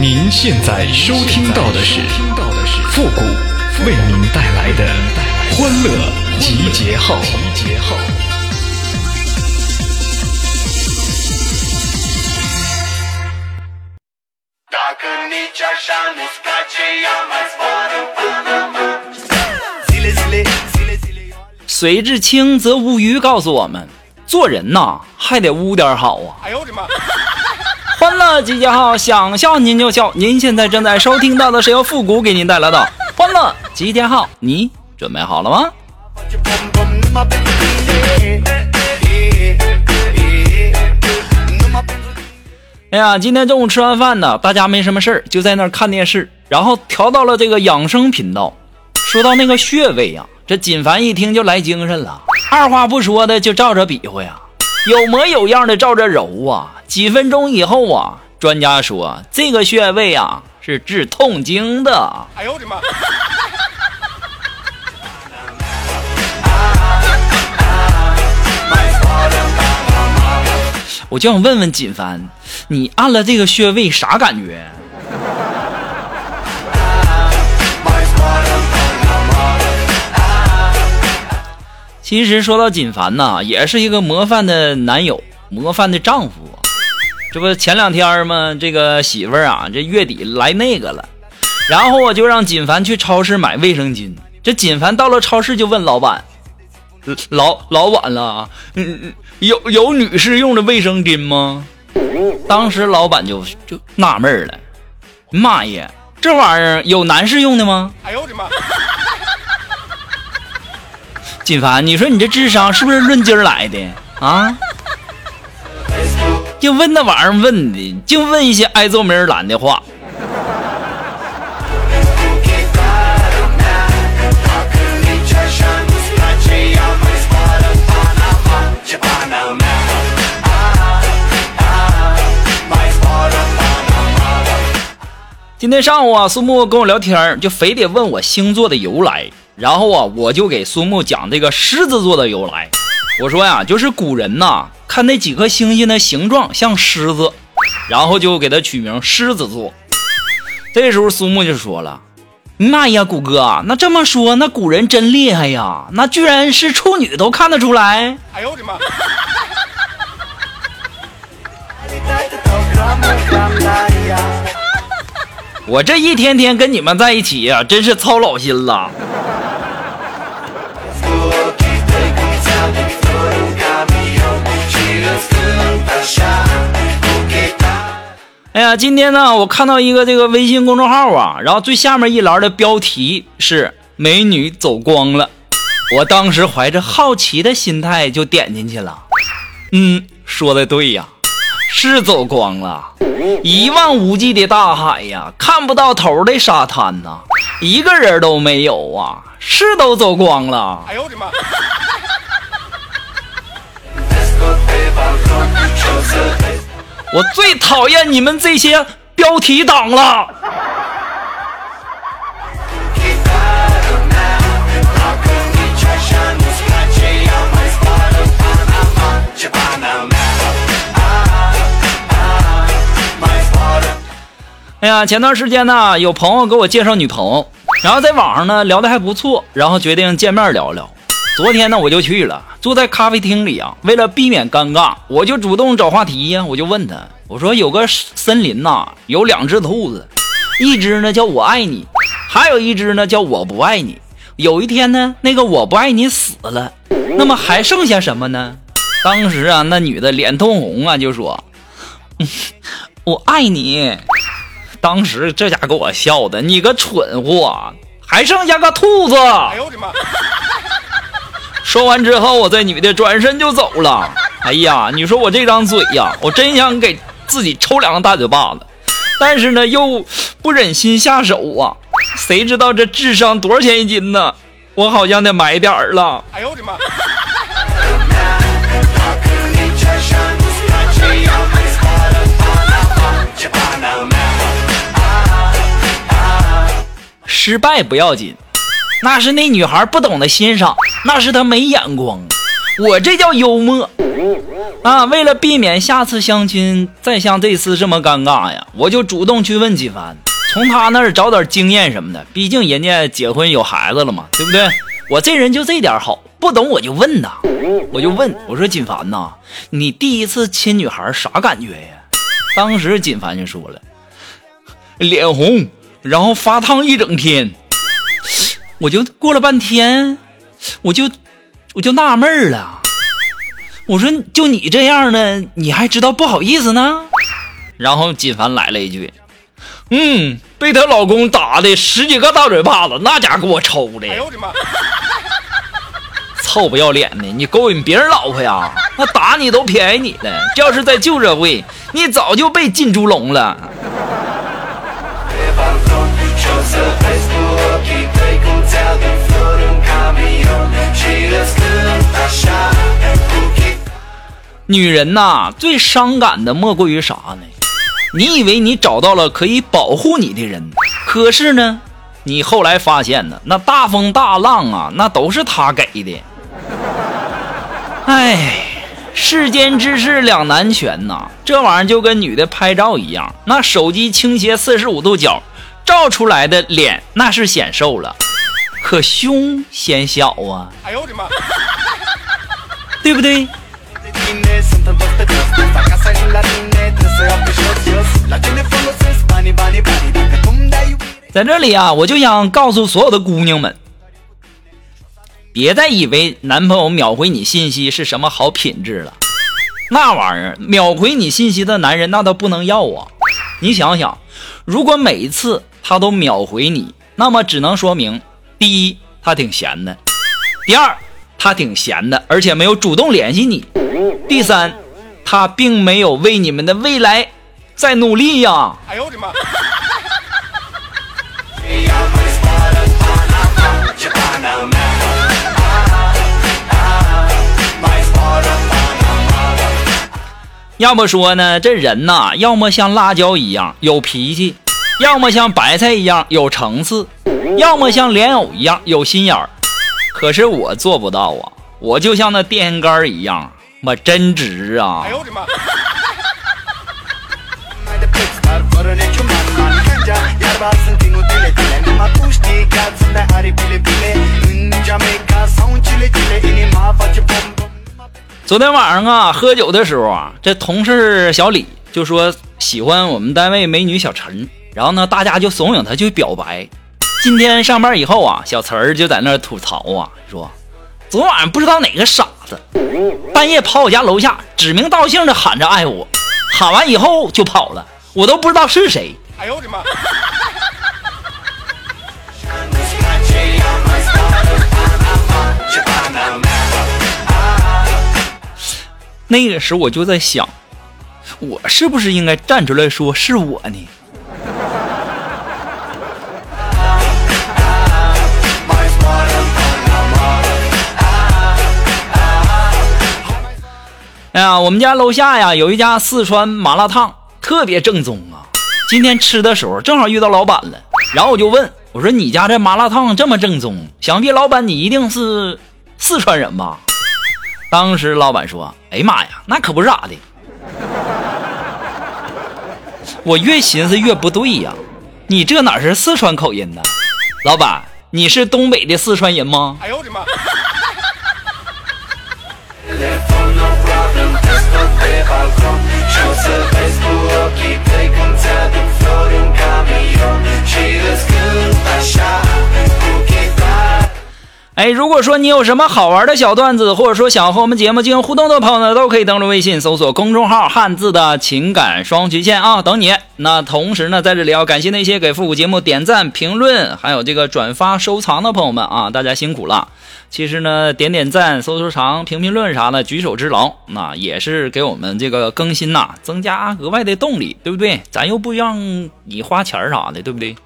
您现在收听到的是复古为您带来的欢乐集结号。水至清则无鱼，告诉我们，做人呐还得污点好啊。哎呦我的妈！欢乐集结号，想笑您就笑。您现在正在收听到的是由复古给您带来的欢乐集结号，你准备好了吗？哎呀，今天中午吃完饭呢，大家没什么事儿，就在那儿看电视，然后调到了这个养生频道。说到那个穴位呀，这锦凡一听就来精神了，二话不说的就照着比划呀。有模有样的照着揉啊，几分钟以后啊，专家说这个穴位啊是治痛经的。哎呦我的妈！我就想问问锦帆，你按了这个穴位啥感觉？其实说到锦凡呐，也是一个模范的男友，模范的丈夫。这不前两天嘛？这个媳妇儿啊，这月底来那个了，然后我就让锦凡去超市买卫生巾。这锦凡到了超市就问老板：“老老板了，嗯，有有女士用的卫生巾吗？”当时老板就就纳闷了：“妈呀，这玩意儿有男士用的吗？”哎呦我的妈！锦凡，你说你这智商是不是论斤来的啊？就问那玩意儿问的，就问一些挨揍没人拦的话。今天上午啊，苏木跟我聊天，就非得问我星座的由来。然后啊，我就给苏木讲这个狮子座的由来。我说呀，就是古人呐，看那几颗星星的形状像狮子，然后就给他取名狮子座。这时候苏木就说了：“妈呀，谷哥，那这么说，那古人真厉害呀，那居然是处女都看得出来。”哎呦我的妈！我这一天天跟你们在一起呀，真是操老心了。哎呀，今天呢，我看到一个这个微信公众号啊，然后最下面一栏的标题是“美女走光了”，我当时怀着好奇的心态就点进去了。嗯，说的对呀，是走光了，一望无际的大海呀，看不到头的沙滩呐，一个人都没有啊，是都走光了。哎呦我的妈！我最讨厌你们这些标题党了。哎呀，前段时间呢，有朋友给我介绍女朋友，然后在网上呢聊的还不错，然后决定见面聊聊。昨天呢，我就去了，坐在咖啡厅里啊。为了避免尴尬，我就主动找话题呀。我就问他，我说有个森林呐，有两只兔子，一只呢叫我爱你，还有一只呢叫我不爱你。有一天呢，那个我不爱你死了，那么还剩下什么呢？当时啊，那女的脸通红啊，就说：“ 我爱你。”当时这家给我笑的，你个蠢货，还剩下个兔子。哎呦我的妈！说完之后，我这女的转身就走了。哎呀，你说我这张嘴呀，我真想给自己抽两个大嘴巴子，但是呢，又不忍心下手啊。谁知道这智商多少钱一斤呢？我好像得买点儿了。哎呦我的妈！失败不要紧。那是那女孩不懂得欣赏，那是她没眼光。我这叫幽默。啊，为了避免下次相亲再像这次这么尴尬呀，我就主动去问锦凡，从他那儿找点经验什么的。毕竟人家结婚有孩子了嘛，对不对？我这人就这点好，不懂我就问呐，我就问我说锦凡呐，你第一次亲女孩啥感觉呀？当时锦凡就说了，脸红，然后发烫一整天。我就过了半天，我就我就纳闷了。我说：“就你这样的，你还知道不好意思呢？”然后金凡来了一句：“嗯，被她老公打的十几个大嘴巴子，那家给我抽的。”哎呦我的妈！臭不要脸的，你勾引别人老婆呀？那打你都便宜你了。这要是在旧社会，你早就被进猪笼了。女人呐，最伤感的莫过于啥呢？你以为你找到了可以保护你的人，可是呢，你后来发现呢，那大风大浪啊，那都是他给的。哎，世间之事两难全呐，这玩意儿就跟女的拍照一样，那手机倾斜四十五度角，照出来的脸那是显瘦了，可胸显小啊。哎呦我的妈，对不对？在这里啊，我就想告诉所有的姑娘们，别再以为男朋友秒回你信息是什么好品质了。那玩意儿秒回你信息的男人，那都不能要啊！你想想，如果每一次他都秒回你，那么只能说明：第一，他挺闲的；第二，他挺闲的，而且没有主动联系你；第三。他并没有为你们的未来在努力呀！哎呦我的妈！要么说呢，这人呐，要么像辣椒一样有脾气，要么像白菜一样有层次，要么像莲藕一样有心眼儿。可是我做不到啊！我就像那电线杆一样。妈真直啊！哎呦我的妈！昨天晚上啊，喝酒的时候啊，这同事小李就说喜欢我们单位美女小陈，然后呢，大家就怂恿他去表白。今天上班以后啊，小词儿就在那吐槽啊，说。昨晚上不知道哪个傻子半夜跑我家楼下，指名道姓的喊着爱我，喊完以后就跑了，我都不知道是谁。哎呦我的妈！那个时候我就在想，我是不是应该站出来说是我呢？哎呀，我们家楼下呀有一家四川麻辣烫，特别正宗啊。今天吃的时候正好遇到老板了，然后我就问我说：“你家这麻辣烫这么正宗，想必老板你一定是四川人吧？”当时老板说：“哎呀妈呀，那可不是咋的。”我越寻思越不对呀，你这哪是四川口音呢？老板，你是东北的四川人吗？哎呦我的妈！balcon Și o să vezi cu ochii tăi Când ți-aduc flori în camion. 哎，如果说你有什么好玩的小段子，或者说想和我们节目进行互动的朋友呢，都可以登录微信搜索公众号“汉字的情感双曲线”啊，等你。那同时呢，在这里要感谢那些给复古节目点赞、评论，还有这个转发、收藏的朋友们啊，大家辛苦了。其实呢，点点赞、收收藏、评评论啥的，举手之劳，那也是给我们这个更新呐，增加额外的动力，对不对？咱又不让你花钱啥的，对不对？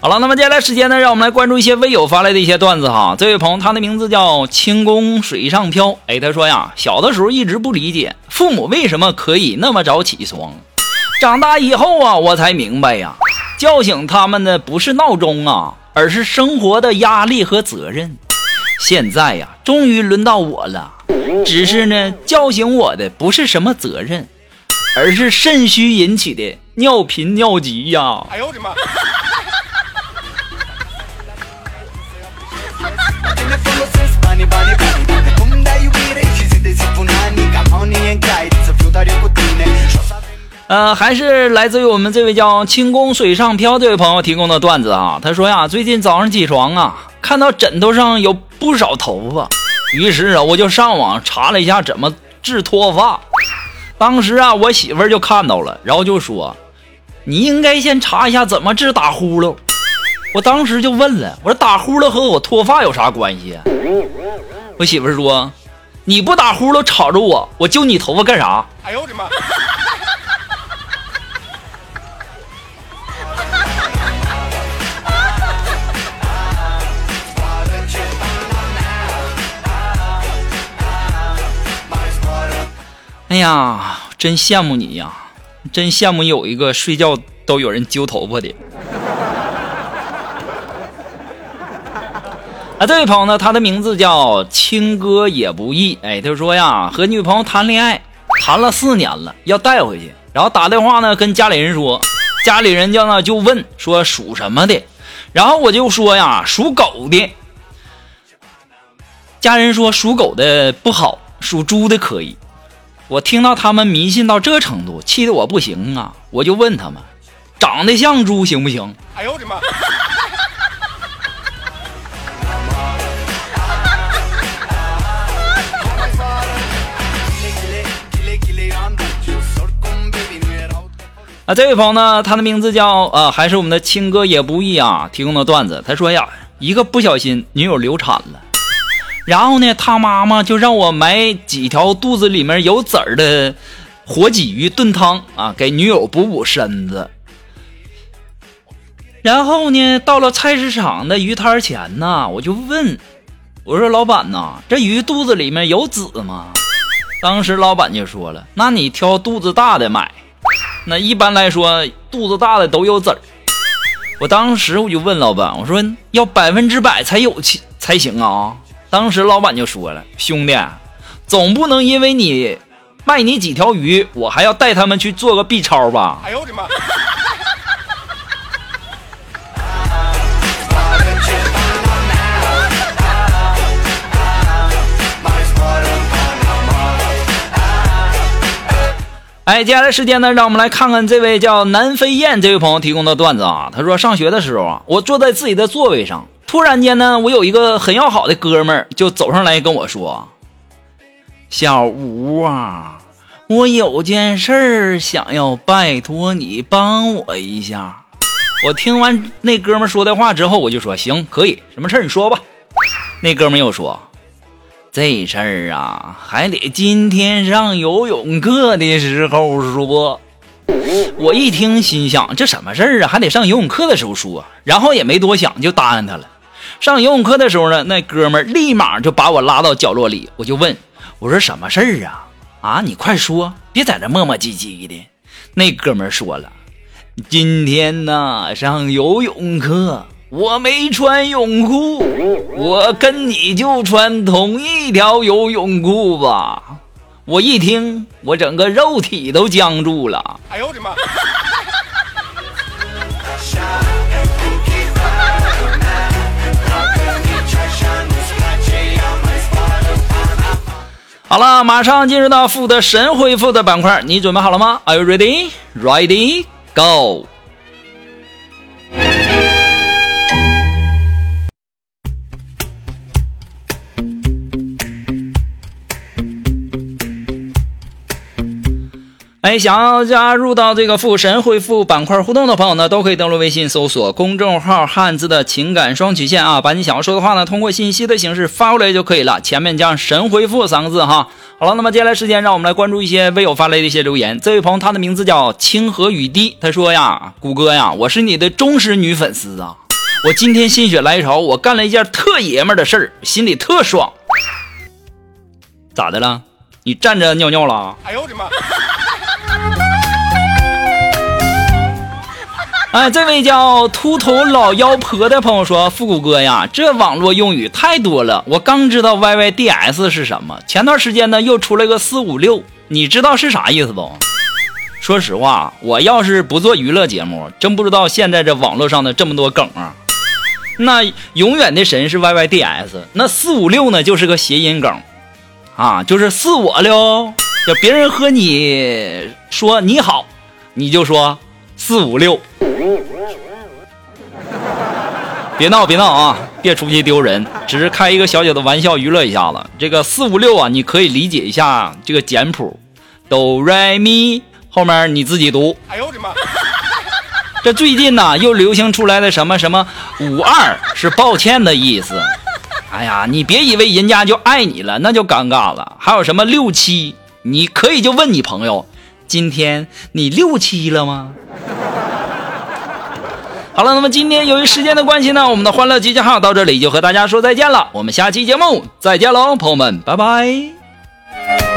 好了，那么接下来时间呢，让我们来关注一些微友发来的一些段子哈。这位朋友，他的名字叫轻功水上漂，哎，他说呀，小的时候一直不理解父母为什么可以那么早起床。长大以后啊，我才明白呀，叫醒他们的不是闹钟啊，而是生活的压力和责任。现在呀，终于轮到我了。只是呢，叫醒我的不是什么责任，而是肾虚引起的尿频尿急呀！哎呦我的妈！呃，还是来自于我们这位叫“轻功水上漂”这位朋友提供的段子啊。他说呀，最近早上起床啊，看到枕头上有不少头发，于是啊，我就上网查了一下怎么治脱发。当时啊，我媳妇儿就看到了，然后就说：“你应该先查一下怎么治打呼噜。”我当时就问了，我说：“打呼噜和我脱发有啥关系？”我媳妇儿说：“你不打呼噜吵着我，我揪你头发干啥？”哎呦我的妈！哎呀，真羡慕你呀！真羡慕有一个睡觉都有人揪头发的。啊，这位朋友呢，他的名字叫青哥也不易。哎，他说呀，和女朋友谈恋爱谈了四年了，要带回去，然后打电话呢跟家里人说，家里人家呢就问说属什么的，然后我就说呀属狗的，家人说属狗的不好，属猪的可以。我听到他们迷信到这程度，气得我不行啊！我就问他们，长得像猪行不行？哎呦我的妈！啊，这位朋友呢，他的名字叫啊，还是我们的亲哥也不易啊，提供的段子。他说呀，一个不小心，女友流产了。然后呢，他妈妈就让我买几条肚子里面有籽儿的活鲫鱼炖汤啊，给女友补补身子。然后呢，到了菜市场的鱼摊前呢，我就问我说：“老板呐，这鱼肚子里面有籽吗？”当时老板就说了：“那你挑肚子大的买。那一般来说，肚子大的都有籽儿。”我当时我就问老板：“我说要百分之百才有才才行啊？”当时老板就说了：“兄弟，总不能因为你卖你几条鱼，我还要带他们去做个 B 超吧？”哎呦我的妈！哎，接下来时间呢，让我们来看看这位叫南飞燕这位朋友提供的段子啊。他说，上学的时候啊，我坐在自己的座位上。突然间呢，我有一个很要好的哥们儿就走上来跟我说：“小吴啊，我有件事儿想要拜托你帮我一下。”我听完那哥们儿说的话之后，我就说：“行，可以，什么事儿你说吧。”那哥们儿又说：“这事儿啊，还得今天上游泳课的时候说。”我一听，心想：这什么事儿啊？还得上游泳课的时候说。然后也没多想，就答应他了。上游泳课的时候呢，那哥们儿立马就把我拉到角落里，我就问我说：“什么事儿啊？啊，你快说，别在这磨磨唧唧的。”那哥们儿说了：“今天呢，上游泳课，我没穿泳裤，我跟你就穿同一条游泳裤吧。”我一听，我整个肉体都僵住了。哎呦我的妈！好了，马上进入到负责神回复的板块，你准备好了吗？Are you ready? Ready? Go! 哎，想要加入到这个“复神回复”板块互动的朋友呢，都可以登录微信搜索公众号“汉字的情感双曲线”啊，把你想要说的话呢，通过信息的形式发过来就可以了，前面加上“神回复”三个字哈。好了，那么接下来时间，让我们来关注一些微友发来的一些留言。这位朋友，他的名字叫清河雨滴，他说呀：“谷歌呀，我是你的忠实女粉丝啊，我今天心血来潮，我干了一件特爷们的事儿，心里特爽。咋的了？你站着尿尿了？哎呦我的妈！”哎，这位叫秃头老妖婆的朋友说：“复古哥呀，这网络用语太多了，我刚知道 YYDS 是什么。前段时间呢，又出了个四五六，你知道是啥意思不？说实话，我要是不做娱乐节目，真不知道现在这网络上的这么多梗啊。那永远的神是 YYDS，那四五六呢，就是个谐音梗，啊，就是四我了。就别人和你说你好，你就说四五六。”别闹别闹啊！别出去丢人，只是开一个小小的玩笑，娱乐一下子。这个四五六啊，你可以理解一下这个简谱，哆来咪，后面你自己读。哎呦我的妈！这最近呢又流行出来的什么什么五二是抱歉的意思。哎呀，你别以为人家就爱你了，那就尴尬了。还有什么六七，你可以就问你朋友，今天你六七了吗？好了，那么今天由于时间的关系呢，我们的欢乐集结号到这里就和大家说再见了。我们下期节目再见喽，朋友们，拜拜。